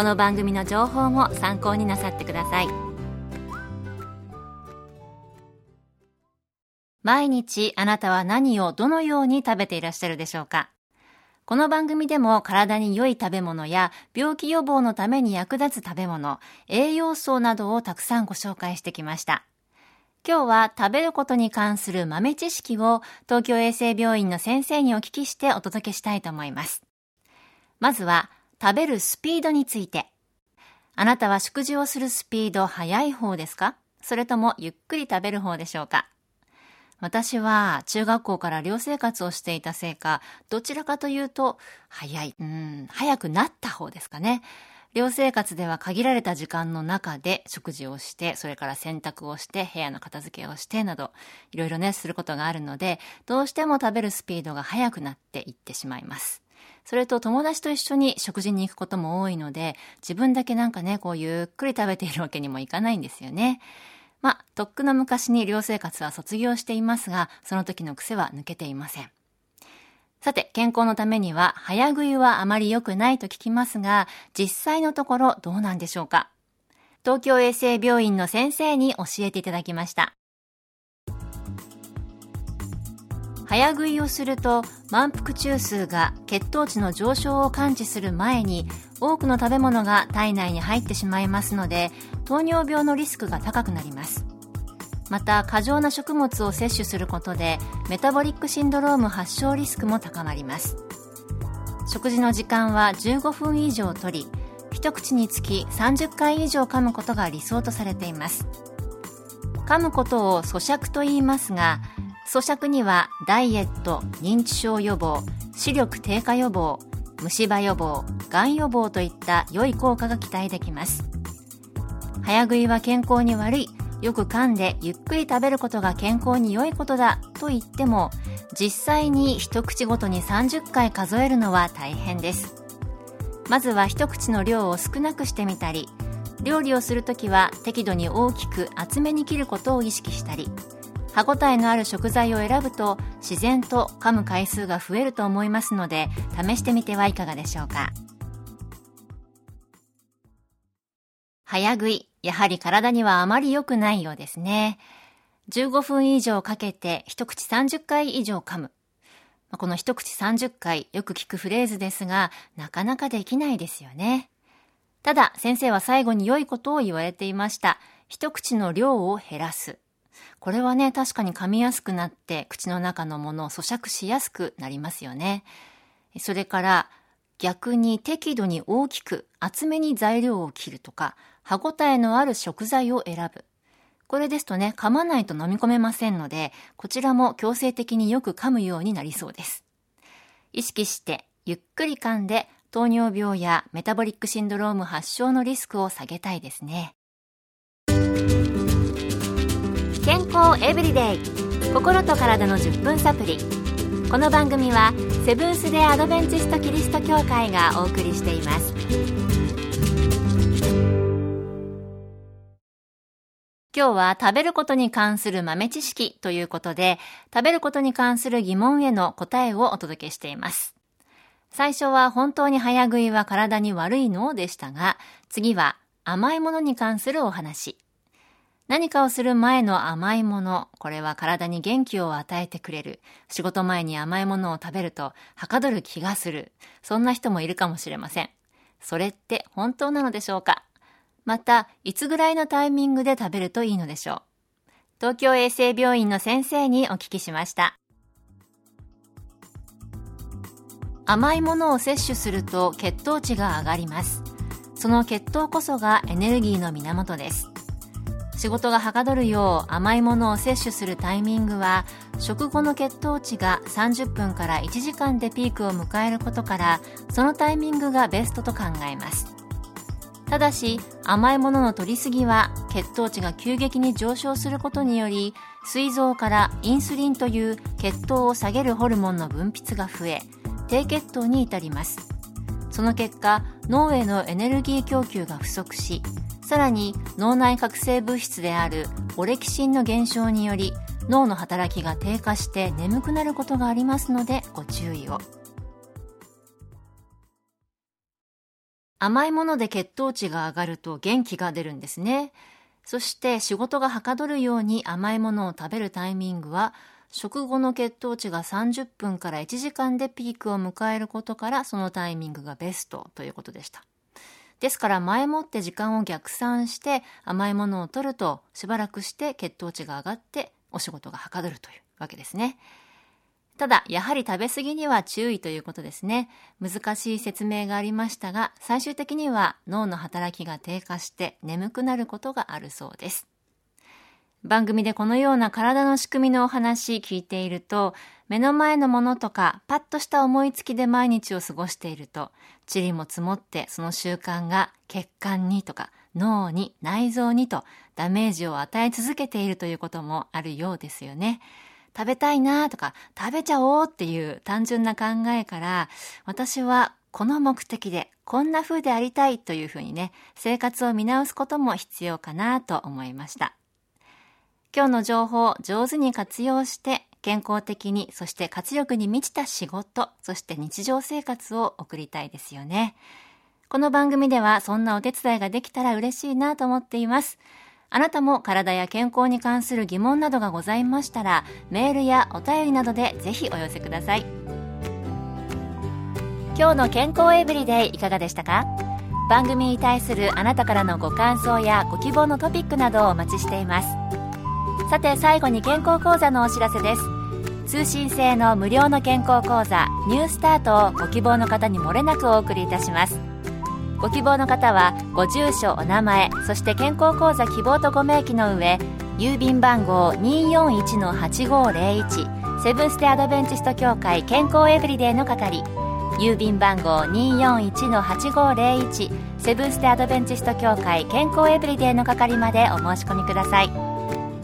この番組の情報も参考になさってください毎日あなたは何をどのように食べていらっしゃるでしょうか？この番組でも体に良い食べ物や病気予防のために役立つ食べ物、栄養素などをたくさんご紹介してきました。今日は食べることに関する豆知識を東京衛生病院の先生にお聞きしてお届けしたいと思います。まずは食べるスピードについて。あなたは食事をするスピード速い方ですか？それともゆっくり食べる方でしょうか？私は中学校から寮生活をしていたせいか、どちらかというと、早い、うん、早くなった方ですかね。寮生活では限られた時間の中で食事をして、それから洗濯をして、部屋の片付けをして、など、いろいろね、することがあるので、どうしても食べるスピードが速くなっていってしまいます。それと友達と一緒に食事に行くことも多いので、自分だけなんかね、こうゆっくり食べているわけにもいかないんですよね。まあ、とっくの昔に寮生活は卒業していますが、その時の癖は抜けていません。さて、健康のためには、早食いはあまり良くないと聞きますが、実際のところどうなんでしょうか？東京衛生病院の先生に教えていただきました。早食いをすると満腹中枢が血糖値の上昇を感知する前に多くの食べ物が体内に入ってしまいますので糖尿病のリスクが高くなります。また過剰な食物を摂取することでメタボリックシンドローム発症リスクも高まります。食事の時間は15分以上とり一口につき30回以上噛むことが理想とされています。噛むことを咀嚼と言いますが咀嚼にはダイエット、認知症予防、視力低下予防、虫歯予防、がん予防といった良い効果が期待できます。早食いは健康に悪い、よく噛んでゆっくり食べることが健康に良いことだと言っても、実際に一口ごとに30回数えるのは大変です。まずは一口の量を少なくしてみたり、料理をするときは適度に大きく厚めに切ることを意識したり、歯ごたえのある食材を選ぶと自然と噛む回数が増えると思いますので試してみてはいかがでしょうか。早食いやはり体にはあまり良くないようですね。15分以上かけて一口30回以上噛む。この一口30回よく聞くフレーズですがなかなかできないですよね。ただ先生は最後に良いことを言われていました。一口の量を減らす。これはね、確かに噛みやすくなって口の中のものを咀嚼しやすくなりますよね。それから逆に適度に大きく厚めに材料を切るとか、歯ごたえのある食材を選ぶ。これですとね、噛まないと飲み込めませんので、こちらも強制的によく噛むようになりそうです。意識してゆっくり噛んで糖尿病やメタボリックシンドローム発症のリスクを下げたいですね。康エブリデイ心と体の10分サプリこの番組はセブンス・デ・アドベンチスト・キリスト教会がお送りしています。今日は食べることに関する豆知識ということで食べることに関する疑問への答えをお届けしています。最初は本当に早食いは体に悪いの？でしたが次は甘いものに関するお話。何かをする前の甘いもの、これは体に元気を与えてくれる。仕事前に甘いものを食べると、はかどる気がする。そんな人もいるかもしれません。それって本当なのでしょうか？また、いつぐらいのタイミングで食べるといいのでしょう？東京衛生病院の先生にお聞きしました。甘いものを摂取すると血糖値が上がります。その血糖こそがエネルギーの源です。仕事がはかどるよう甘いものを摂取するタイミングは食後の血糖値が30分から1時間でピークを迎えることからそのタイミングがベストと考えます。ただし甘いものの摂りすぎは血糖値が急激に上昇することにより膵臓からインスリンという血糖を下げるホルモンの分泌が増え低血糖に至ります。その結果脳へのエネルギー供給が不足しさらに脳内覚醒物質であるオレキシンの減少により脳の働きが低下して眠くなることがありますのでご注意を。甘いもので血糖値が上がると元気が出るんですね。そして仕事がはかどるように甘いものを食べるタイミングは食後の血糖値が30分から1時間でピークを迎えることからそのタイミングがベストということでした。ですから前もって時間を逆算して甘いものを取るとしばらくして血糖値が上がってお仕事がはかどるというわけですね。ただ、やはり食べ過ぎには注意ということですね。難しい説明がありましたが、最終的には脳の働きが低下して眠くなることがあるそうです。番組でこのような体の仕組みのお話聞いていると、目の前のものとかパッとした思いつきで毎日を過ごしていると、塵も積もってその習慣が血管にとか脳に内臓にとダメージを与え続けているということもあるようですよね。食べたいなとか食べちゃおうっていう単純な考えから私はこの目的でこんな風でありたいというふうにね生活を見直すことも必要かなと思いました。今日の情報を上手に活用して健康的に、そして活力に満ちた仕事、そして日常生活を送りたいですよね。この番組ではそんなお手伝いができたら嬉しいなと思っています。あなたも体や健康に関する疑問などがございましたら、メールやお便りなどでぜひお寄せください。今日の健康エブリデイいかがでしたか？番組に対するあなたからのご感想やご希望のトピックなどをお待ちしています。さて最後に健康講座のお知らせです。通信制の無料の健康講座ニュースタートをご希望の方にもれなくお送りいたします。ご希望の方はご住所お名前そして健康講座希望とご明記の上郵便番号241-8501セブンステアドベンチスト協会健康エブリデイの係。郵便番号241-8501セブンステアドベンチスト協会健康エブリデイの係までお申し込みください。